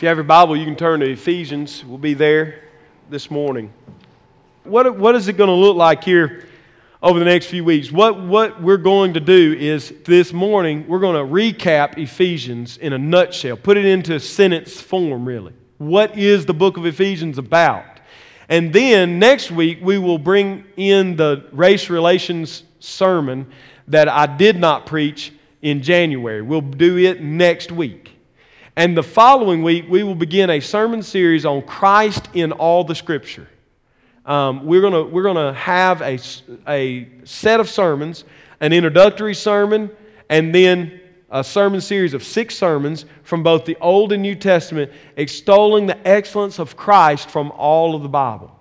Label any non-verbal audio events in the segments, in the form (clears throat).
If you have your Bible, you can turn to Ephesians. We'll be there this morning. What, what is it going to look like here over the next few weeks? What, what we're going to do is this morning, we're going to recap Ephesians in a nutshell, put it into a sentence form, really. What is the book of Ephesians about? And then next week, we will bring in the race relations sermon that I did not preach in January. We'll do it next week. And the following week, we will begin a sermon series on Christ in all the Scripture. Um, we're going we're gonna have a, a set of sermons, an introductory sermon, and then a sermon series of six sermons from both the Old and New Testament, extolling the excellence of Christ from all of the Bible.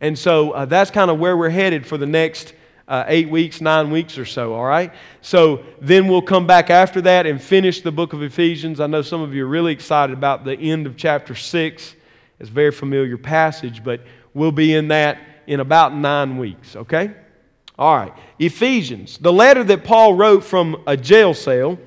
And so uh, that's kind of where we're headed for the next uh, eight weeks, nine weeks or so, all right? So then we'll come back after that and finish the book of Ephesians. I know some of you are really excited about the end of chapter 6. It's a very familiar passage, but we'll be in that in about nine weeks, okay? All right. Ephesians, the letter that Paul wrote from a jail cell,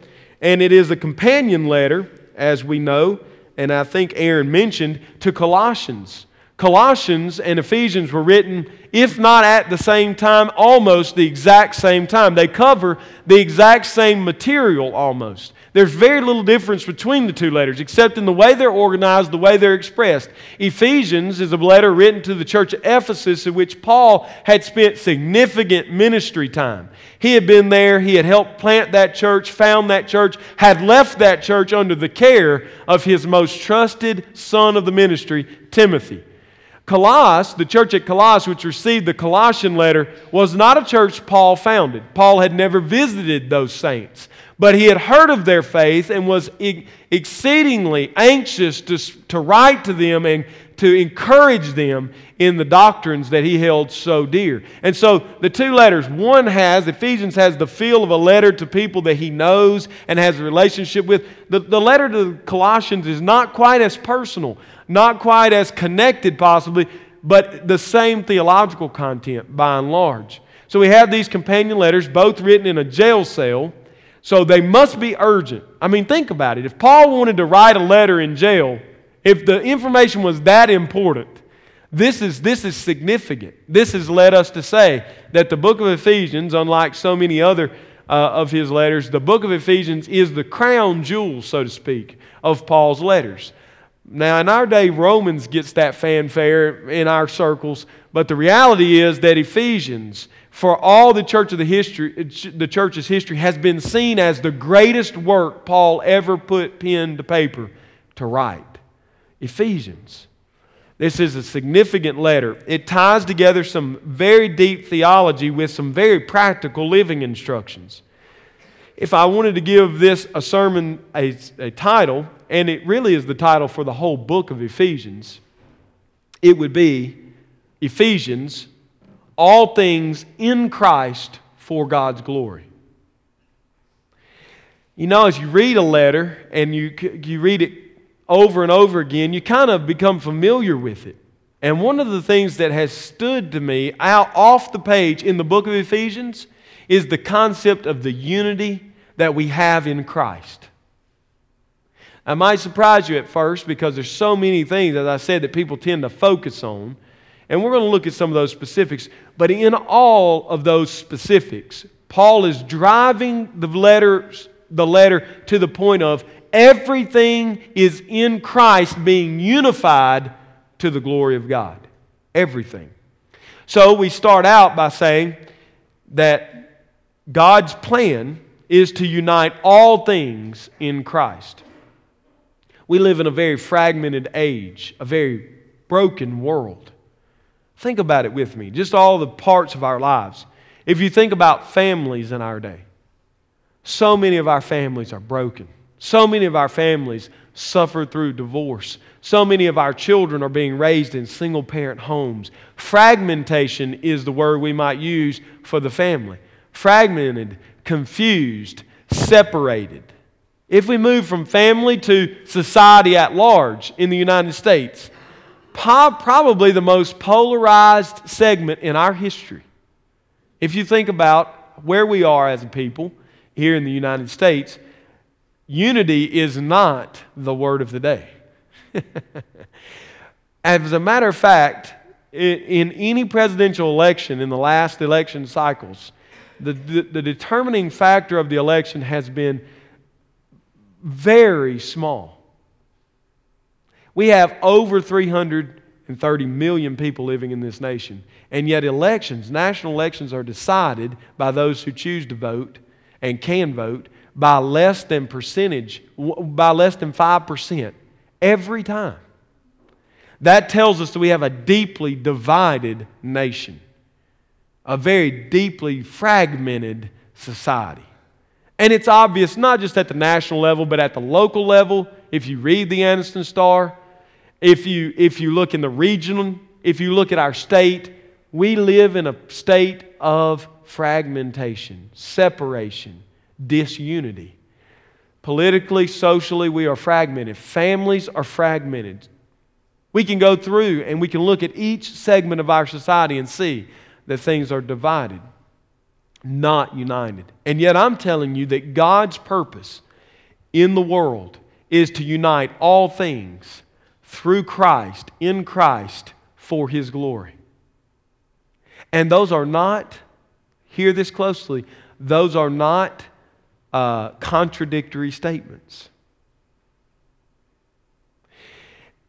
and it is a companion letter, as we know, and I think Aaron mentioned, to Colossians. Colossians and Ephesians were written, if not at the same time, almost the exact same time. They cover the exact same material almost. There's very little difference between the two letters, except in the way they're organized, the way they're expressed. Ephesians is a letter written to the church of Ephesus in which Paul had spent significant ministry time. He had been there, he had helped plant that church, found that church, had left that church under the care of his most trusted son of the ministry, Timothy. Colossus, the church at Colossus, which received the Colossian letter, was not a church Paul founded. Paul had never visited those saints, but he had heard of their faith and was exceedingly anxious to, to write to them and to encourage them in the doctrines that he held so dear. And so the two letters, one has, Ephesians has the feel of a letter to people that he knows and has a relationship with. The, the letter to the Colossians is not quite as personal not quite as connected possibly, but the same theological content by and large. So we have these companion letters, both written in a jail cell, so they must be urgent. I mean, think about it. If Paul wanted to write a letter in jail, if the information was that important, this is, this is significant. This has led us to say that the book of Ephesians, unlike so many other uh, of his letters, the book of Ephesians is the crown jewel, so to speak, of Paul's letters. Now, in our day, Romans gets that fanfare in our circles, but the reality is that Ephesians, for all the church of the history, the church's history, has been seen as the greatest work Paul ever put pen to paper to write. Ephesians. This is a significant letter. It ties together some very deep theology with some very practical living instructions. If I wanted to give this a sermon a, a title, and it really is the title for the whole book of Ephesians, it would be Ephesians, all things in Christ for God's glory. You know, as you read a letter and you, you read it over and over again, you kind of become familiar with it. And one of the things that has stood to me out off the page in the book of Ephesians is the concept of the unity that we have in Christ. I might surprise you at first because there's so many things, as I said, that people tend to focus on. And we're going to look at some of those specifics. But in all of those specifics, Paul is driving the letters, the letter to the point of everything is in Christ being unified to the glory of God. Everything. So we start out by saying that God's plan is to unite all things in Christ. We live in a very fragmented age, a very broken world. Think about it with me, just all the parts of our lives. If you think about families in our day, so many of our families are broken. So many of our families suffer through divorce. So many of our children are being raised in single parent homes. Fragmentation is the word we might use for the family. Fragmented, confused, separated. If we move from family to society at large in the United States, probably the most polarized segment in our history. If you think about where we are as a people here in the United States, unity is not the word of the day. (laughs) As a matter of fact, in any presidential election, in the last election cycles, the, the, the, determining factor of the election has been very small. We have over 330 million people living in this nation, and yet elections, national elections, are decided by those who choose to vote and can vote by less than percentage, by less than 5% every time. That tells us that we have a deeply divided nation, a very deeply fragmented society. And it's obvious not just at the national level, but at the local level. If you read the Anniston Star, if you, if you look in the region, if you look at our state, we live in a state of fragmentation, separation, disunity. Politically, socially, we are fragmented. Families are fragmented. We can go through and we can look at each segment of our society and see that things are divided, not united. And yet, I'm telling you that God's purpose in the world is to unite all things through Christ, in Christ, for His glory. And those are not, hear this closely, those are not uh, contradictory statements.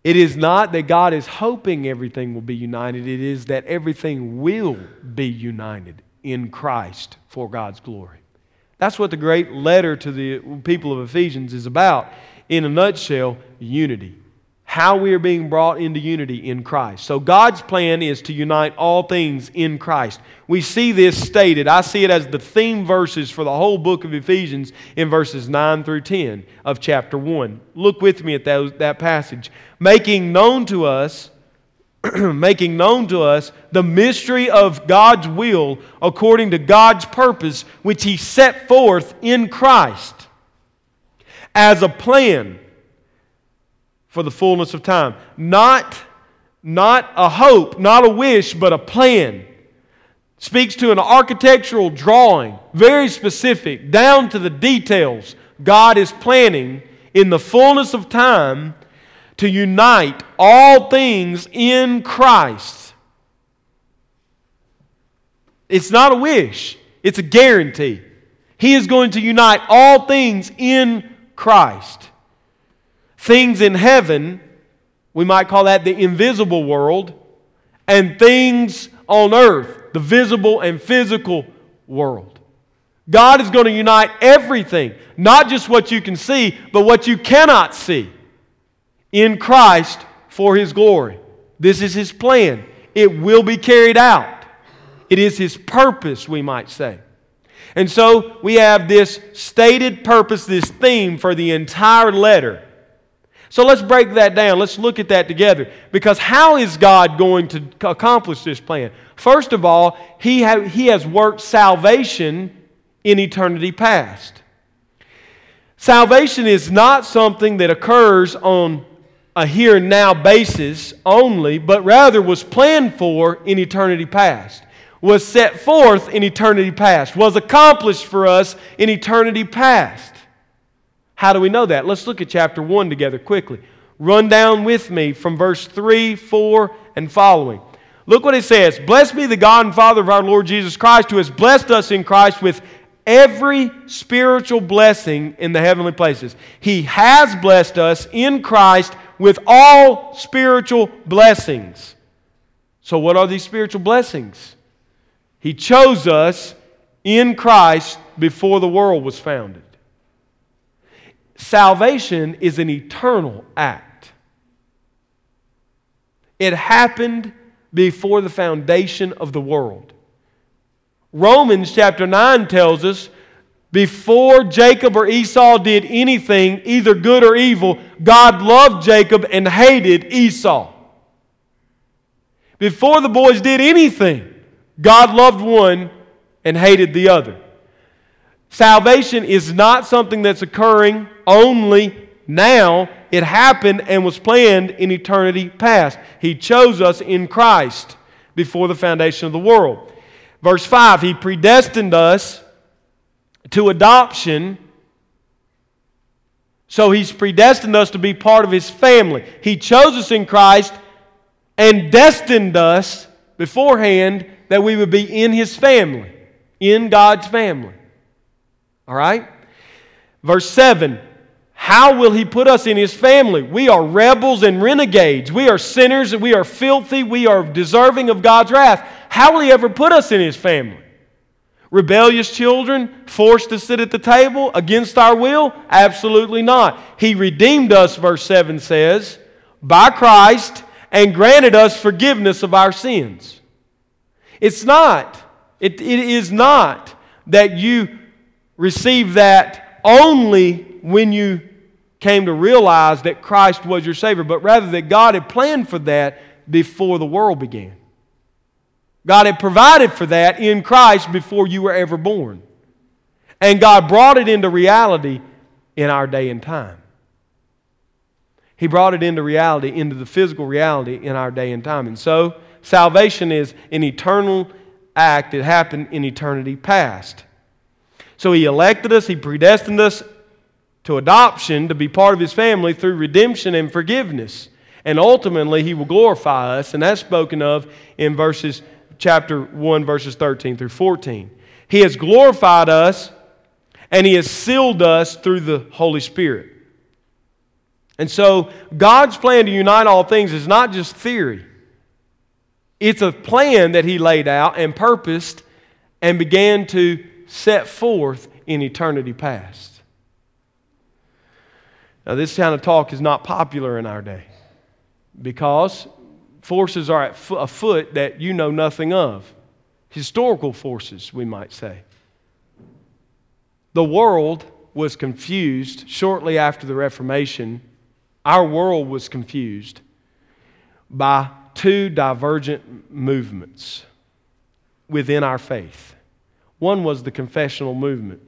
It is not that God is hoping everything will be united, it is that everything will be united in Christ for God's glory. That's what the great letter to the people of Ephesians is about. In a nutshell, unity how we are being brought into unity in Christ. So, God's plan is to unite all things in Christ. We see this stated. I see it as the theme verses for the whole book of Ephesians in verses 9 through 10 of chapter 1. Look with me at that, that passage. Making known to us, (clears throat) making known to us the mystery of God's will according to God's purpose, which He set forth in Christ as a plan for the fullness of time. Not, not a hope, not a wish, but a plan. Speaks to an architectural drawing, very specific, down to the details. God is planning in the fullness of time to unite all things in Christ. It's not a wish, it's a guarantee. He is going to unite all things in Christ things in heaven, we might call that the invisible world, and things on earth, the visible and physical world. God is going to unite everything, not just what you can see, but what you cannot see, in Christ for His glory. This is His plan. It will be carried out. It is His purpose, we might say. And so we have this stated purpose, this theme for the entire letter so let's break that down. Let's look at that together. Because how is God going to accomplish this plan? First of all, He, ha- he has worked salvation in eternity past. Salvation is not something that occurs on a here and now basis only, but rather was planned for in eternity past, was set forth in eternity past, was accomplished for us in eternity past. How do we know that? Let's look at chapter 1 together quickly. Run down with me from verse 3, 4, and following. Look what it says Blessed be the God and Father of our Lord Jesus Christ, who has blessed us in Christ with every spiritual blessing in the heavenly places. He has blessed us in Christ with all spiritual blessings. So, what are these spiritual blessings? He chose us in Christ before the world was founded. Salvation is an eternal act. It happened before the foundation of the world. Romans chapter 9 tells us before Jacob or Esau did anything, either good or evil, God loved Jacob and hated Esau. Before the boys did anything, God loved one and hated the other. Salvation is not something that's occurring only now. It happened and was planned in eternity past. He chose us in Christ before the foundation of the world. Verse 5 He predestined us to adoption So he's predestined us to be part of his family. He chose us in Christ and destined us beforehand that we would be in his family, in God's family. All right? Verse 7 How will he put us in his family? We are rebels and renegades. We are sinners. We are filthy. We are deserving of God's wrath. How will he ever put us in his family? Rebellious children forced to sit at the table against our will? Absolutely not. He redeemed us, verse 7 says, by Christ and granted us forgiveness of our sins. It's not, it, it is not that you receive that only when you came to realize that Christ was your Savior, but rather that God had planned for that before the world began. God had provided for that in Christ before you were ever born. And God brought it into reality in our day and time. He brought it into reality, into the physical reality in our day and time. And so, salvation is an eternal act. that happened in eternity past. So, He elected us, He predestined us to adoption to be part of His family through redemption and forgiveness. And ultimately, He will glorify us, and that's spoken of in verses chapter 1, verses 13 through 14. He has glorified us and He has sealed us through the Holy Spirit. And so, God's plan to unite all things is not just theory, it's a plan that He laid out and purposed and began to set forth in eternity past. Now, this kind of talk is not popular in our day because forces are afoot that you know nothing of. Historical forces, we might say. The world was confused shortly after the Reformation. Our world was confused by two divergent movements within our faith. One was the confessional movement.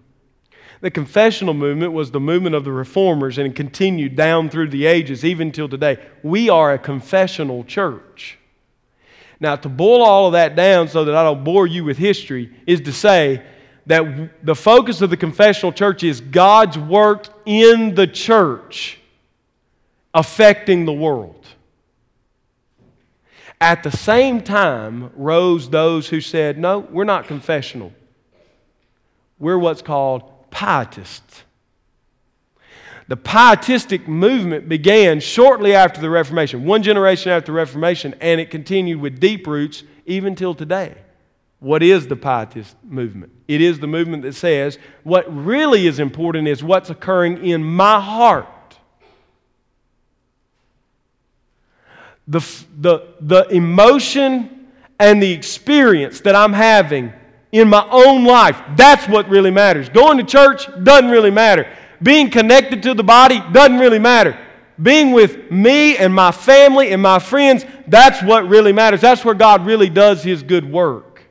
The confessional movement was the movement of the reformers and it continued down through the ages, even till today. We are a confessional church. Now, to boil all of that down so that I don't bore you with history, is to say that the focus of the confessional church is God's work in the church affecting the world. At the same time, rose those who said, No, we're not confessional. We're what's called pietists. The pietistic movement began shortly after the Reformation, one generation after the Reformation, and it continued with deep roots even till today. What is the pietist movement? It is the movement that says what really is important is what's occurring in my heart. The, the, the emotion and the experience that I'm having in my own life. That's what really matters. Going to church doesn't really matter. Being connected to the body doesn't really matter. Being with me and my family and my friends, that's what really matters. That's where God really does His good work.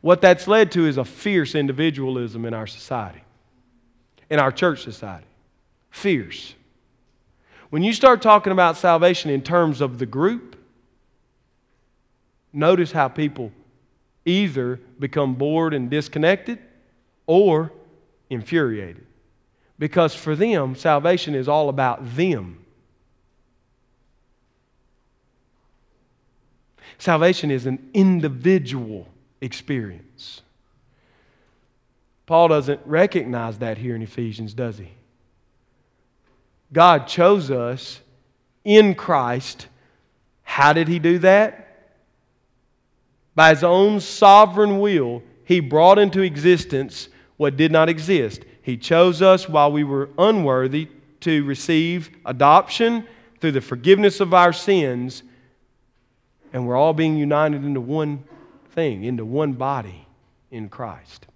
What that's led to is a fierce individualism in our society, in our church society. Fierce. When you start talking about salvation in terms of the group, notice how people either become bored and disconnected or infuriated. Because for them, salvation is all about them. Salvation is an individual experience. Paul doesn't recognize that here in Ephesians, does he? God chose us in Christ. How did he do that? By his own sovereign will, he brought into existence what did not exist. He chose us while we were unworthy to receive adoption through the forgiveness of our sins, and we're all being united into one thing, into one body in Christ.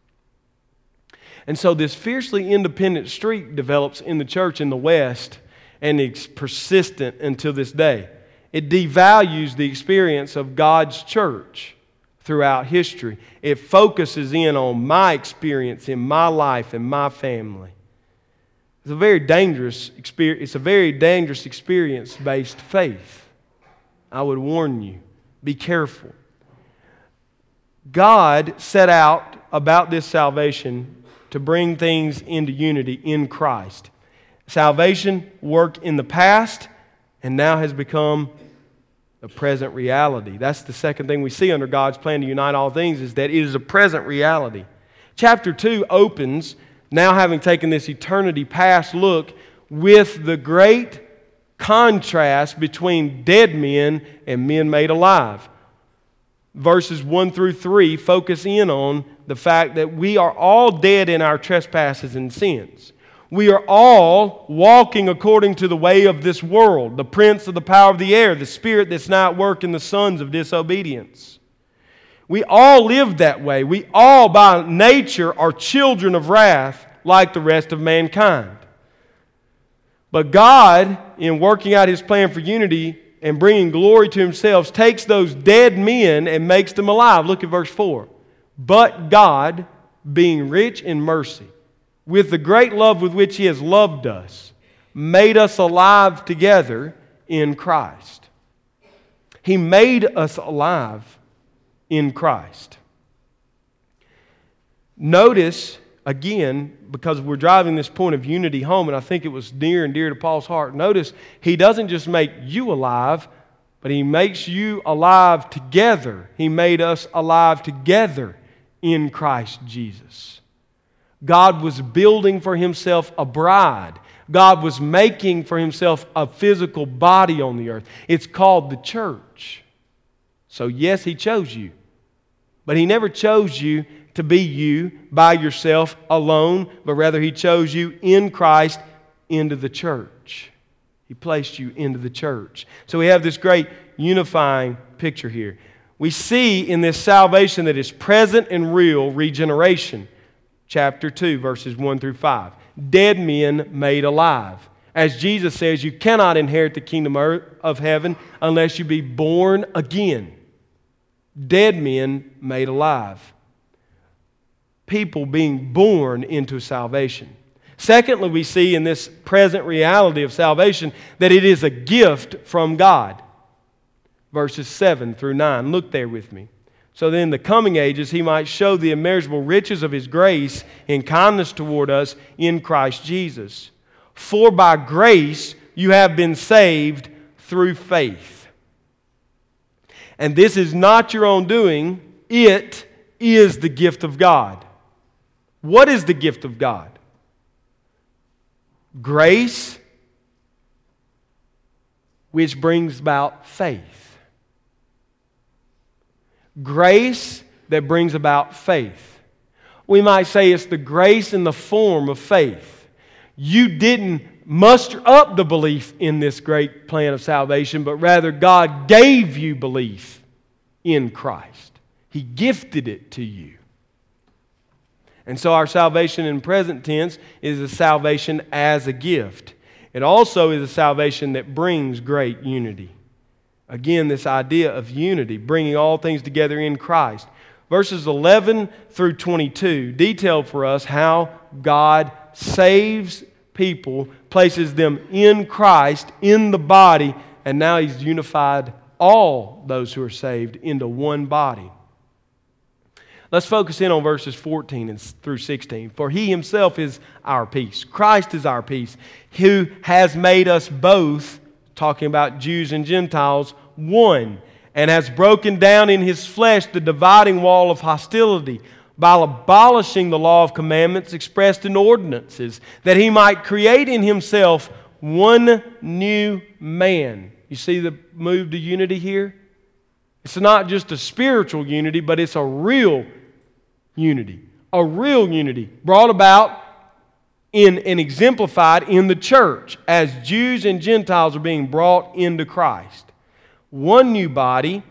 And so this fiercely independent streak develops in the church in the West, and it's persistent until this day. It devalues the experience of God's church throughout history. It focuses in on my experience in my life and my family. It's a very dangerous experience. It's a very dangerous experience-based faith. I would warn you. Be careful. God set out about this salvation to bring things into unity in Christ. Salvation worked in the past and now has become a present reality. That's the second thing we see under God's plan to unite all things is that it is a present reality. Chapter 2 opens, now having taken this eternity past look, with the great contrast between dead men and men made alive. Verses 1 through 3 focus in on the fact that we are all dead in our trespasses and sins. We are all walking according to the way of this world, the prince of the power of the air, the spirit that's now at work in the sons of disobedience. We all live that way. We all, by nature, are children of wrath like the rest of mankind. But God, in working out His plan for unity and bringing glory to Himself, takes those dead men and makes them alive. Look at verse 4. But God, being rich in mercy, with the great love with which He has loved us, made us alive together in Christ. He made us alive in Christ. Notice, again, because we're driving this point of unity home, and I think it was near and dear to Paul's heart. Notice, He doesn't just make you alive, but He makes you alive together. He made us alive together in Christ Jesus. God was building for himself a bride. God was making for himself a physical body on the earth. It's called the church. So, yes, he chose you, but he never chose you to be you by yourself alone, but rather he chose you in Christ into the church. He placed you into the church. So, we have this great unifying picture here. We see in this salvation that is present and real regeneration chapter 2, verses 1 through 5. Dead men made alive. As Jesus says, you cannot inherit the kingdom of heaven unless you be born again. Dead men made alive. People being born into salvation. Secondly, we see in this present reality of salvation that it is a gift from God. Verses 7 through 9. Look there with me so that in the coming ages he might show the immeasurable riches of his grace in kindness toward us in Christ Jesus. For by grace you have been saved through faith. And this is not your own doing, it is the gift of God. What is the gift of God? Grace, which brings about faith grace that brings about faith. We might say it's the grace in the form of faith. You didn't muster up the belief in this great plan of salvation, but rather God gave you belief in Christ. He gifted it to you. And so our salvation in present tense is a salvation as a gift. It also is a salvation that brings great unity. Again, this idea of unity, bringing all things together in Christ. Verses 11 through 22 detail for us how God saves people, places them in Christ, in the body, and now He's unified all those who are saved into one body. Let's focus in on verses 14 and through 16. For he himself is our peace. Christ is our peace, who has made us both, talking about Jews and Gentiles, one and has broken down in his flesh the dividing wall of hostility by abolishing the law of commandments expressed in ordinances, that he might create in himself one new man. You see the move to unity here? It's not just a spiritual unity, but it's a real unity. A real unity brought about in and exemplified in the church as Jews and Gentiles are being brought into Christ one new body,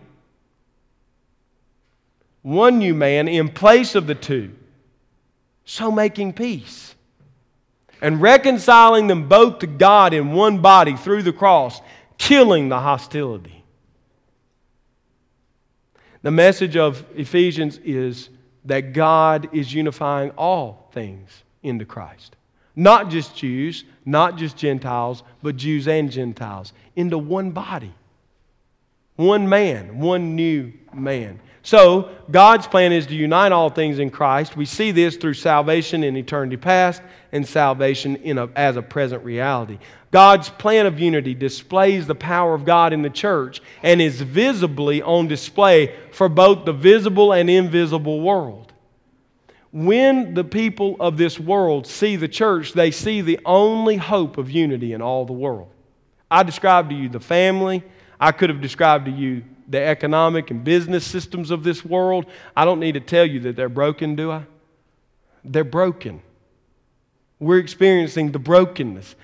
one new man in place of the two. So making peace and reconciling them both to God in one body through the cross, killing the hostility. The message of Ephesians is that God is unifying all things into Christ. Not just Jews, not just Gentiles, but Jews and Gentiles into one body One man, one new man. So, God's plan is to unite all things in Christ. We see this through salvation in eternity past and salvation in a, as a present reality. God's plan of unity displays the power of God in the church and is visibly on display for both the visible and invisible world. When the people of this world see the church, they see the only hope of unity in all the world. I described to you the family, I could have described to you the economic and business systems of this world. I don't need to tell you that they're broken, do I? They're broken. We're experiencing the brokenness.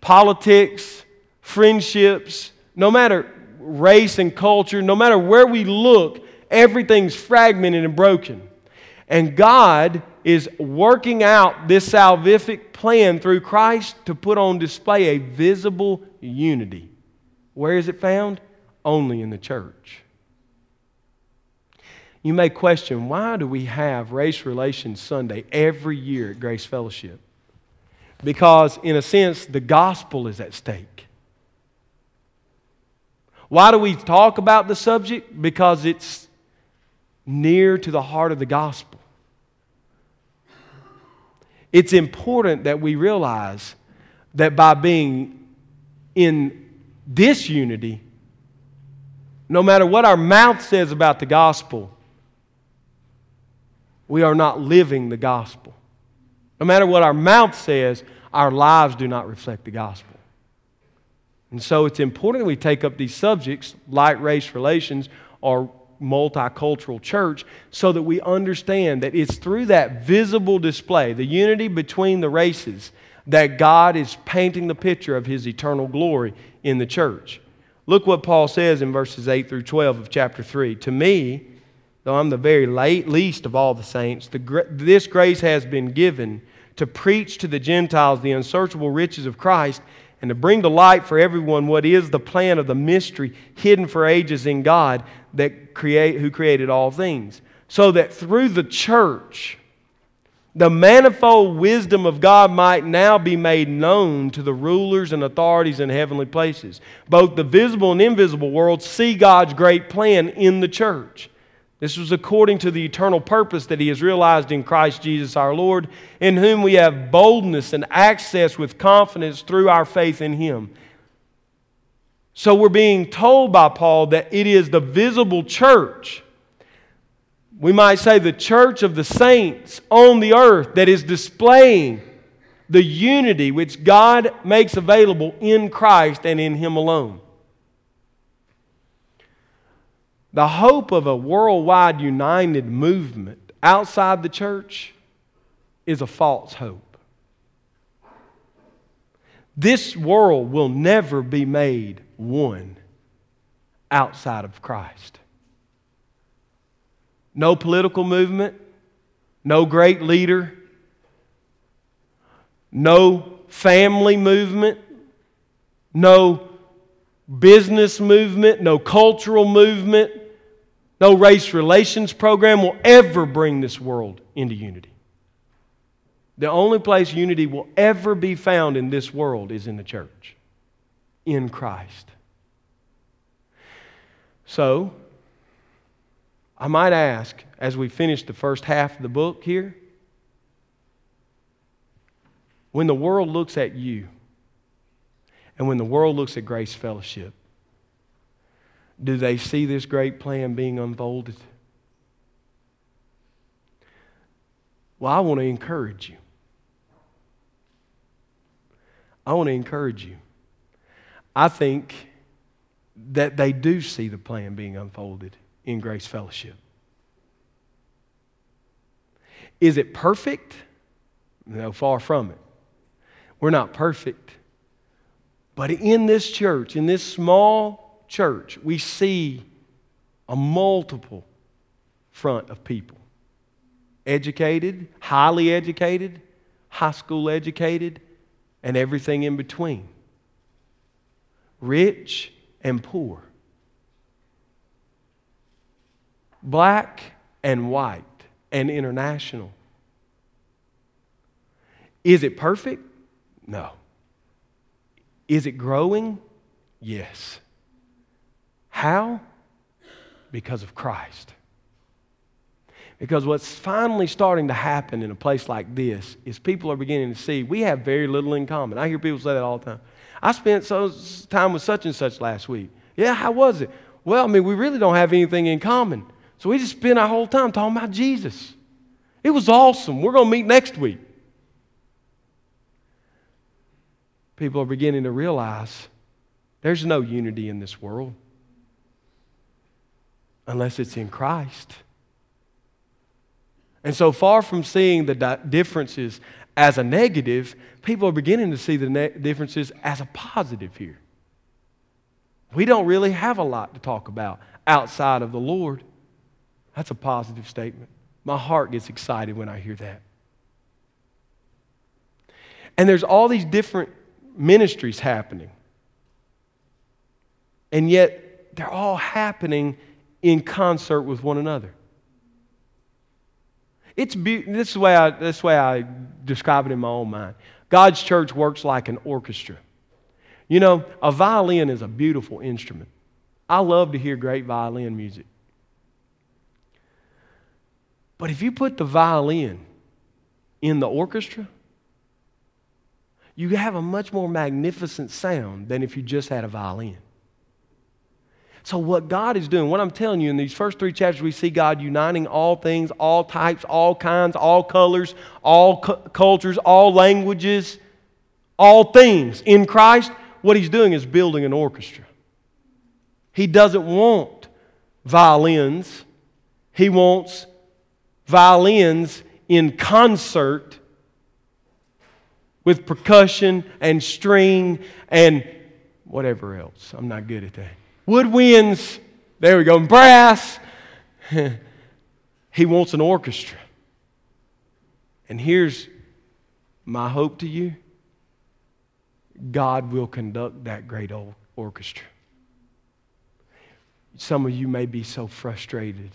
Politics, friendships, no matter race and culture, no matter where we look, everything's fragmented and broken. And God is working out this salvific plan through Christ to put on display a visible unity. Where is it found? Only in the church. You may question why do we have Race Relations Sunday every year at Grace Fellowship? Because, in a sense, the gospel is at stake. Why do we talk about the subject? Because it's near to the heart of the gospel. It's important that we realize that by being in disunity, no matter what our mouth says about the gospel, we are not living the gospel. No matter what our mouth says, our lives do not reflect the gospel. And so it's important that we take up these subjects, like race relations or multicultural church, so that we understand that it's through that visible display, the unity between the races, that God is painting the picture of his eternal glory in the church. Look what Paul says in verses 8 through 12 of chapter 3. To me, though I'm the very late, least of all the saints, the, this grace has been given to preach to the Gentiles the unsearchable riches of Christ and to bring to light for everyone what is the plan of the mystery hidden for ages in God that create, who created all things. So that through the church, the manifold wisdom of God might now be made known to the rulers and authorities in heavenly places. Both the visible and invisible worlds see God's great plan in the church. This was according to the eternal purpose that He has realized in Christ Jesus our Lord, in whom we have boldness and access with confidence through our faith in Him. So we're being told by Paul that it is the visible church we might say, the church of the saints on the earth that is displaying the unity which God makes available in Christ and in Him alone. The hope of a worldwide united movement outside the church is a false hope. This world will never be made one outside of Christ. No political movement, no great leader, no family movement, no business movement, no cultural movement, no race relations program will ever bring this world into unity. The only place unity will ever be found in this world is in the church, in Christ. So, I might ask, as we finish the first half of the book here, when the world looks at you and when the world looks at Grace Fellowship, do they see this great plan being unfolded? Well, I want to encourage you. I want to encourage you. I think that they do see the plan being unfolded in Grace Fellowship. Is it perfect? No, far from it. We're not perfect. But in this church, in this small church, we see a multiple front of people educated, highly educated, high school educated, and everything in between, rich and poor black and white and international. Is it perfect? No. Is it growing? Yes. How? because of Christ. Because what's finally starting to happen in a place like this is people are beginning to see we have very little in common. I hear people say that all the time. I spent so time with such and such last week. Yeah, how was it? Well, I mean, we really don't have anything in common. So we just spent our whole time talking about Jesus. It was awesome. We're going to meet next week. People are beginning to realize there's no unity in this world unless it's in Christ. And so far from seeing the differences as a negative, people are beginning to see the ne- differences as a positive here. We don't really have a lot to talk about outside of the Lord. That's a positive statement. My heart gets excited when I hear that. And there's all these different ministries happening. And yet, they're all happening in concert with one another. It's be- this, is way I, this is the way I describe it in my own mind. God's church works like an orchestra. You know, a violin is a beautiful instrument. I love to hear great violin music. But if you put the violin in the orchestra, you have a much more magnificent sound than if you just had a violin. So, what God is doing, what I'm telling you in these first three chapters, we see God uniting all things, all types, all kinds, all colors, all cu- cultures, all languages, all things in Christ what he's doing is building an orchestra. He doesn't want violins, he wants violins in concert with percussion and string and whatever else. I'm not good at that. Woodwinds, there we go, brass. (laughs) he wants an orchestra. And here's my hope to you God will conduct that great old orchestra. Some of you may be so frustrated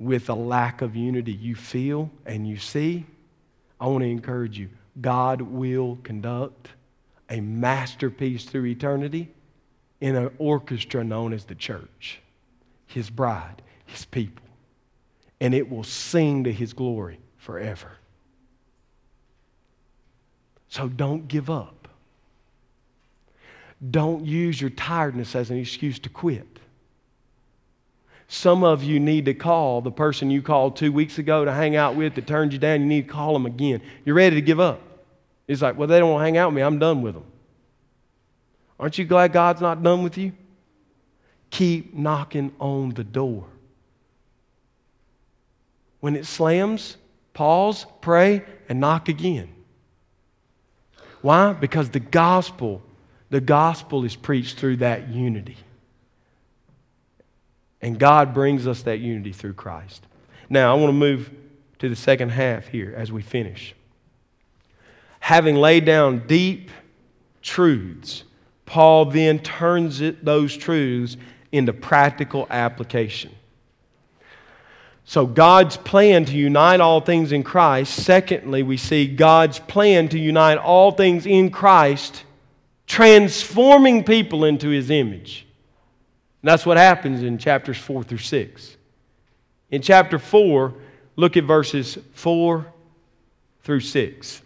with the lack of unity you feel and you see. I want to encourage you God will conduct a masterpiece through eternity in an orchestra known as the church, his bride, his people. And it will sing to his glory forever. So don't give up. Don't use your tiredness as an excuse to quit. Some of you need to call the person you called two weeks ago to hang out with that turned you down. You need to call them again. You're ready to give up. It's like, well, they don't want to hang out with me. I'm done with them. Aren't you glad God's not done with you? Keep knocking on the door. When it slams, pause, pray, and knock again. Why? Because the gospel the gospel is preached through that unity. And God brings us that unity through Christ. Now, I want to move to the second half here as we finish. Having laid down deep truths, Paul then turns it, those truths into practical application. So, God's plan to unite all things in Christ. Secondly, we see God's plan to unite all things in Christ transforming people into his image. And that's what happens in chapters 4 through 6. In chapter 4, look at verses 4 through 6.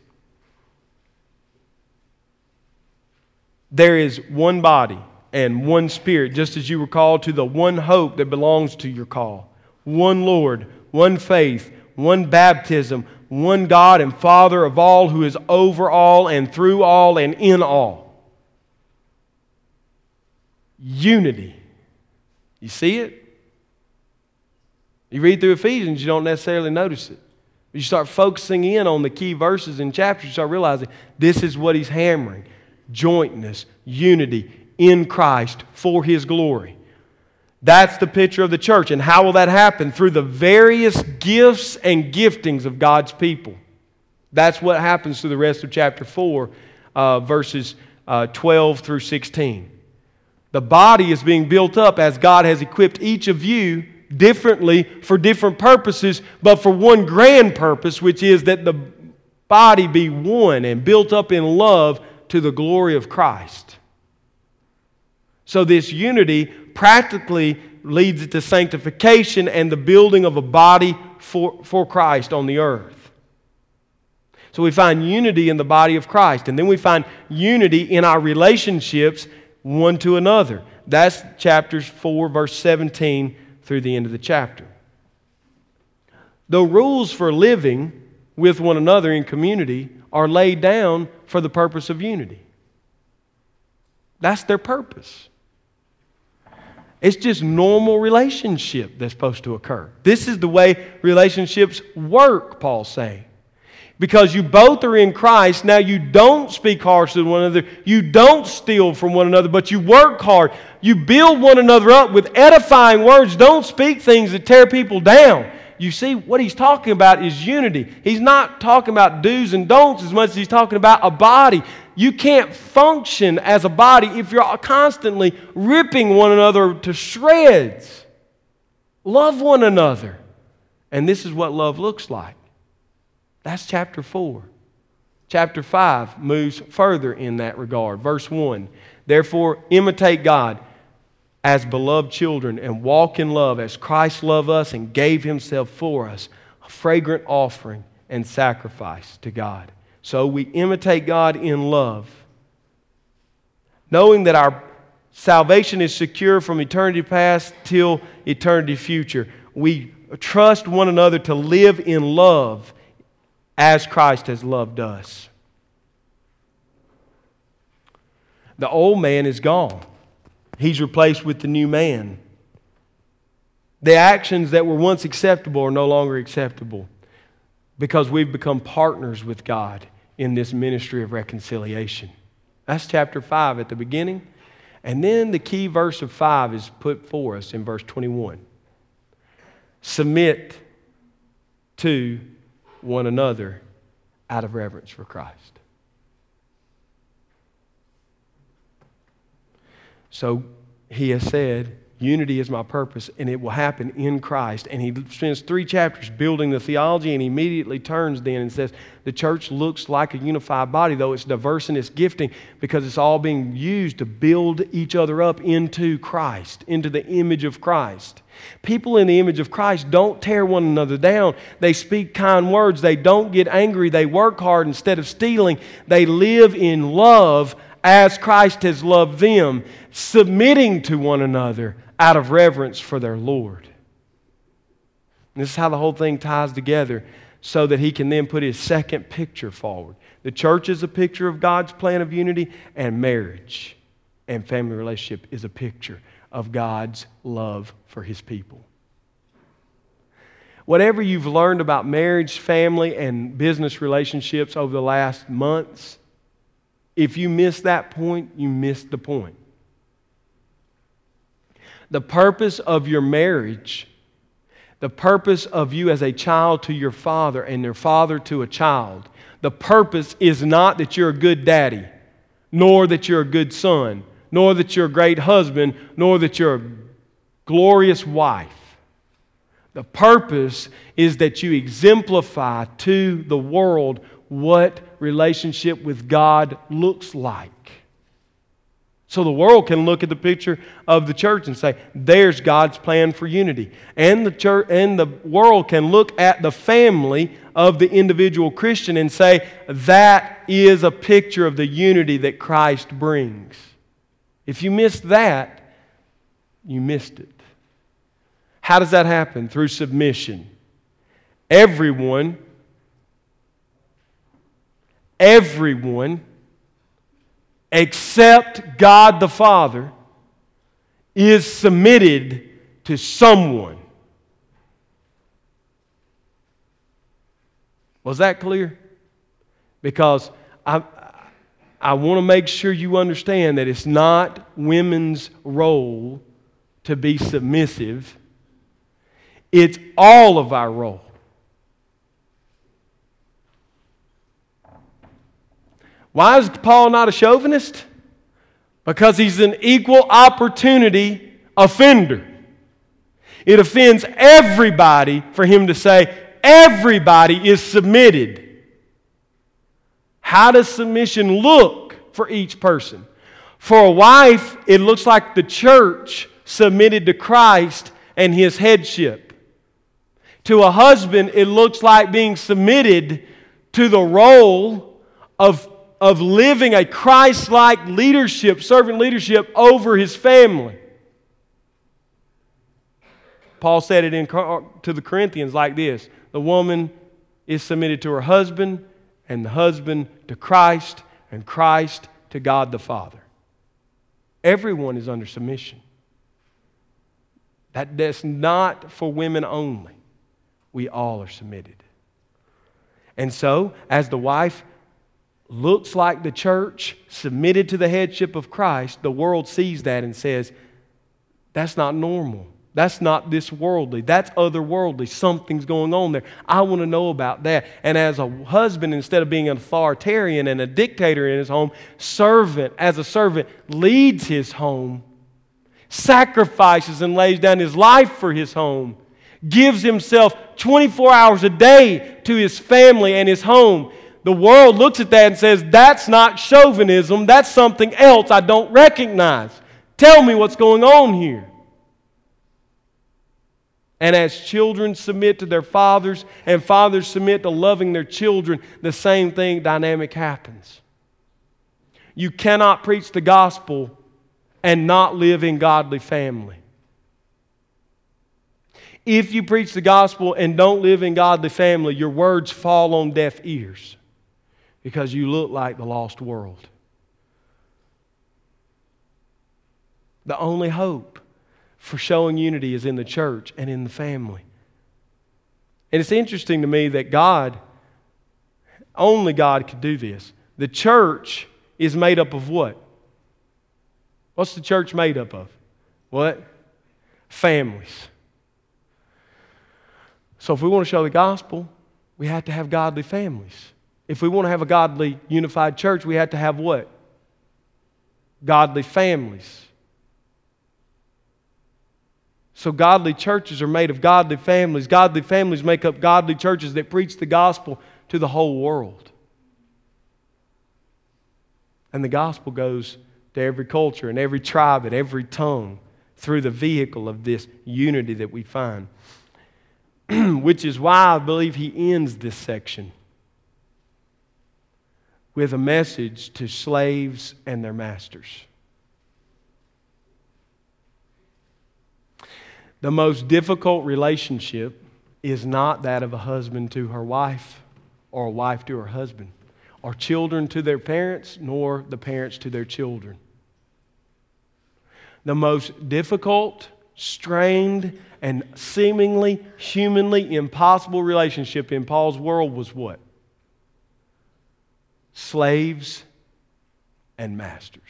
There is one body and one spirit, just as you were called to the one hope that belongs to your call. One Lord, one faith, one baptism, one God and Father of all, who is over all and through all and in all unity. You see it? You read through Ephesians, you don't necessarily notice it. You start focusing in on the key verses and chapters, you start realizing this is what he's hammering jointness, unity in Christ for his glory. That's the picture of the church. And how will that happen? Through the various gifts and giftings of God's people. That's what happens through the rest of chapter 4, uh, verses uh, 12 through 16. The body is being built up as God has equipped each of you differently for different purposes, but for one grand purpose, which is that the body be one and built up in love to the glory of Christ. So, this unity practically leads to sanctification and the building of a body for, for Christ on the earth. So we find unity in the body of Christ, and then we find unity in our relationships one to another. That's chapters 4, verse 17 through the end of the chapter. The rules for living with one another in community are laid down for the purpose of unity. That's their purpose. It's just normal relationship that's supposed to occur. This is the way relationships work, Paul's saying. Because you both are in Christ, now you don't speak harshly to one another. You don't steal from one another, but you work hard. You build one another up with edifying words. Don't speak things that tear people down. You see, what he's talking about is unity. He's not talking about do's and don'ts as much as he's talking about a body. You can't function as a body if you're constantly ripping one another to shreds. Love one another. And this is what love looks like. That's chapter 4. Chapter 5 moves further in that regard. Verse 1 Therefore, imitate God as beloved children and walk in love as Christ loved us and gave himself for us, a fragrant offering and sacrifice to God. So we imitate God in love, knowing that our salvation is secure from eternity past till eternity future. We trust one another to live in love as Christ has loved us. The old man is gone. He's replaced with the new man. The actions that were once acceptable are no longer acceptable because we've become partners with God in this ministry of reconciliation. That's chapter 5 at the beginning. And then the key verse of 5 is put for us in verse 21. Submit to one another out of reverence for Christ. So he has said, Unity is my purpose, and it will happen in Christ. And he spends three chapters building the theology, and he immediately turns then and says, The church looks like a unified body, though it's diverse in its gifting, because it's all being used to build each other up into Christ, into the image of Christ. People in the image of Christ don't tear one another down. They speak kind words. They don't get angry. They work hard instead of stealing. They live in love as Christ has loved them, submitting to one another out of reverence for their Lord. And this is how the whole thing ties together so that he can then put his second picture forward. The church is a picture of God's plan of unity, and marriage and family relationship is a picture of God's love for his people. Whatever you've learned about marriage, family, and business relationships over the last months, if you miss that point, you missed the point. The purpose of your marriage, the purpose of you as a child to your father and your father to a child, the purpose is not that you're a good daddy, nor that you're a good son, nor that you're a great husband, nor that you're a glorious wife. The purpose is that you exemplify to the world what relationship with God looks like. So the world can look at the picture of the church and say, there's God's plan for unity. And the church and the world can look at the family of the individual Christian and say, that is a picture of the unity that Christ brings. If you missed that, you missed it. How does that happen? Through submission. Everyone everyone except God the Father is submitted to someone. Was that clear? Because I, I want to make sure you understand that it's not women's role to be submissive, it's all of our role. Why is Paul not a chauvinist? Because he's an equal opportunity offender. It offends everybody for him to say, everybody is submitted. How does submission look for each person? For a wife, it looks like the church submitted to Christ and his headship. To a husband, it looks like being submitted to the role of, of living a Christ like leadership, servant leadership over his family. Paul said it in, to the Corinthians like this The woman is submitted to her husband, and the husband to Christ, and Christ to God the Father. Everyone is under submission. That, that's not for women only. We all are submitted. And so, as the wife looks like the church submitted to the headship of Christ, the world sees that and says, that's not normal. That's not this worldly. That's otherworldly. Something's going on there. I want to know about that. And as a husband, instead of being an authoritarian and a dictator in his home, servant, as a servant, leads his home, sacrifices and lays down his life for his home, gives himself 24 hours a day to his family and his home. The world looks at that and says, That's not chauvinism. That's something else I don't recognize. Tell me what's going on here. And as children submit to their fathers and fathers submit to loving their children, the same thing dynamic happens. You cannot preach the gospel and not live in godly family. If you preach the gospel and don't live in godly family, your words fall on deaf ears because you look like the lost world. The only hope for showing unity is in the church and in the family. And it's interesting to me that God, only God could do this. The church is made up of what? What's the church made up of? What? Families. So if we want to show the gospel, we have to have godly families. If we want to have a godly, unified church, we have to have what? Godly families. So, godly churches are made of godly families. Godly families make up godly churches that preach the gospel to the whole world. And the gospel goes to every culture and every tribe and every tongue through the vehicle of this unity that we find. (clears throat) Which is why I believe he ends this section with a message to slaves and their masters. The most difficult relationship is not that of a husband to her wife or a wife to her husband, or children to their parents, nor the parents to their children. The most difficult, strained, and seemingly humanly impossible relationship in Paul's world was what? Slaves and masters.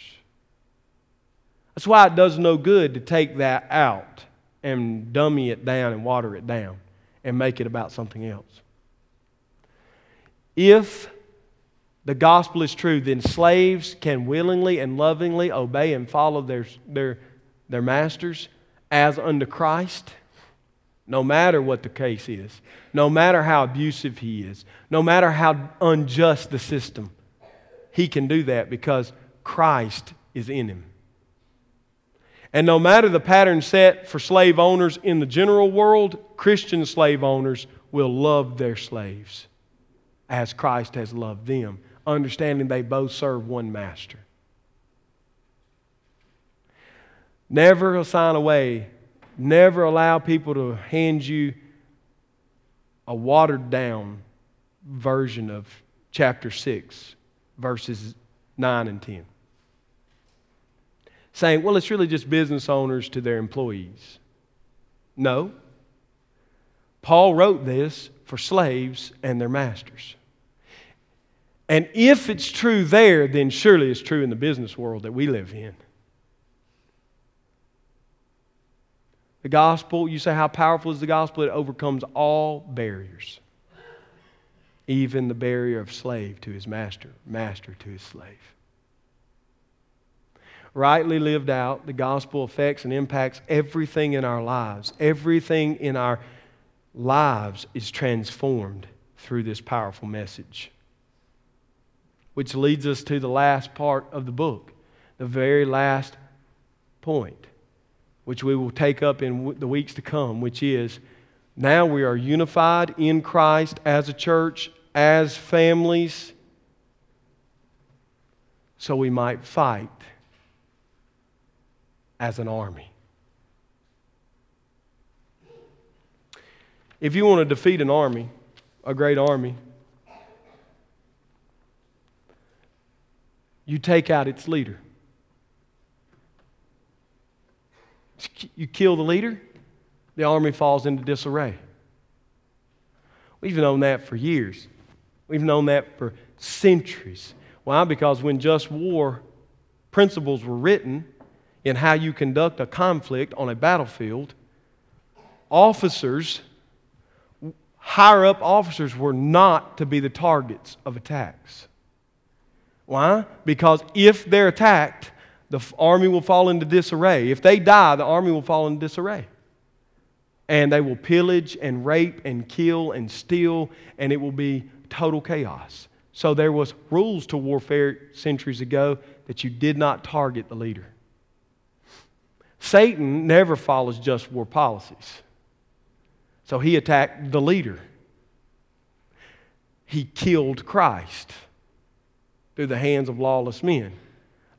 That's why it does no good to take that out and dummy it down and water it down and make it about something else. If the gospel is true, then slaves can willingly and lovingly obey and follow their, their, their masters as unto Christ, no matter what the case is, no matter how abusive he is, no matter how unjust the system. He can do that because Christ is in him. And no matter the pattern set for slave owners in the general world, Christian slave owners will love their slaves as Christ has loved them, understanding they both serve one master. Never assign away, never allow people to hand you a watered down version of chapter 6, verses 9 and 10 saying, well, it's really just business owners to their employees. No. Paul wrote this for slaves and their masters. And if it's true there, then surely it's true in the business world that we live in. The gospel, you say, how powerful is the gospel? It overcomes all barriers, even the barrier of slave to his master, master to his slave rightly lived out, the gospel affects and impacts everything in our lives. Everything in our lives is transformed through this powerful message. Which leads us to the last part of the book, the very last point. which we will take up in the weeks to come, which is now we are unified in Christ as a church, as families, so we might fight as an army. If you want to defeat an army, a great army, you take out its leader. You kill the leader, the army falls into disarray. We've known that for years. We've known that for centuries. Why? Because when just war principles were written in how you conduct a conflict on a battlefield, officers, higher up officers, were not to be the targets of attacks. Why? Because if they're attacked, the army will fall into disarray. If they die, the army will fall into disarray. And they will pillage and rape and kill and steal, and it will be total chaos. So there was rules to warfare centuries ago that you did not target the leader. Satan never follows just war policies. So he attacked the leader. He killed Christ through the hands of lawless men.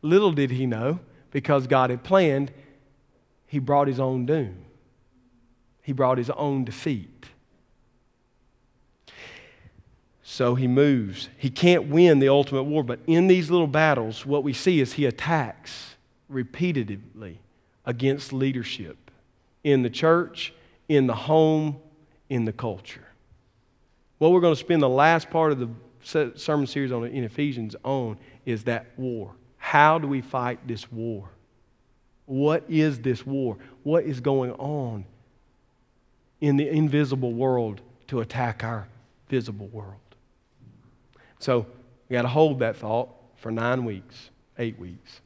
Little did he know, because God had planned, he brought his own doom. He brought his own defeat. So he moves. He can't win the ultimate war, but in these little battles, what we see is he attacks repeatedly against leadership in the church, in the home, in the culture. What we're going to spend the last part of the sermon series on in Ephesians on is that war. How do we fight this war? What is this war? What is going on in the invisible world to attack our visible world? So we got to hold that thought for nine weeks, eight weeks,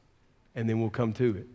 and then we'll come to it.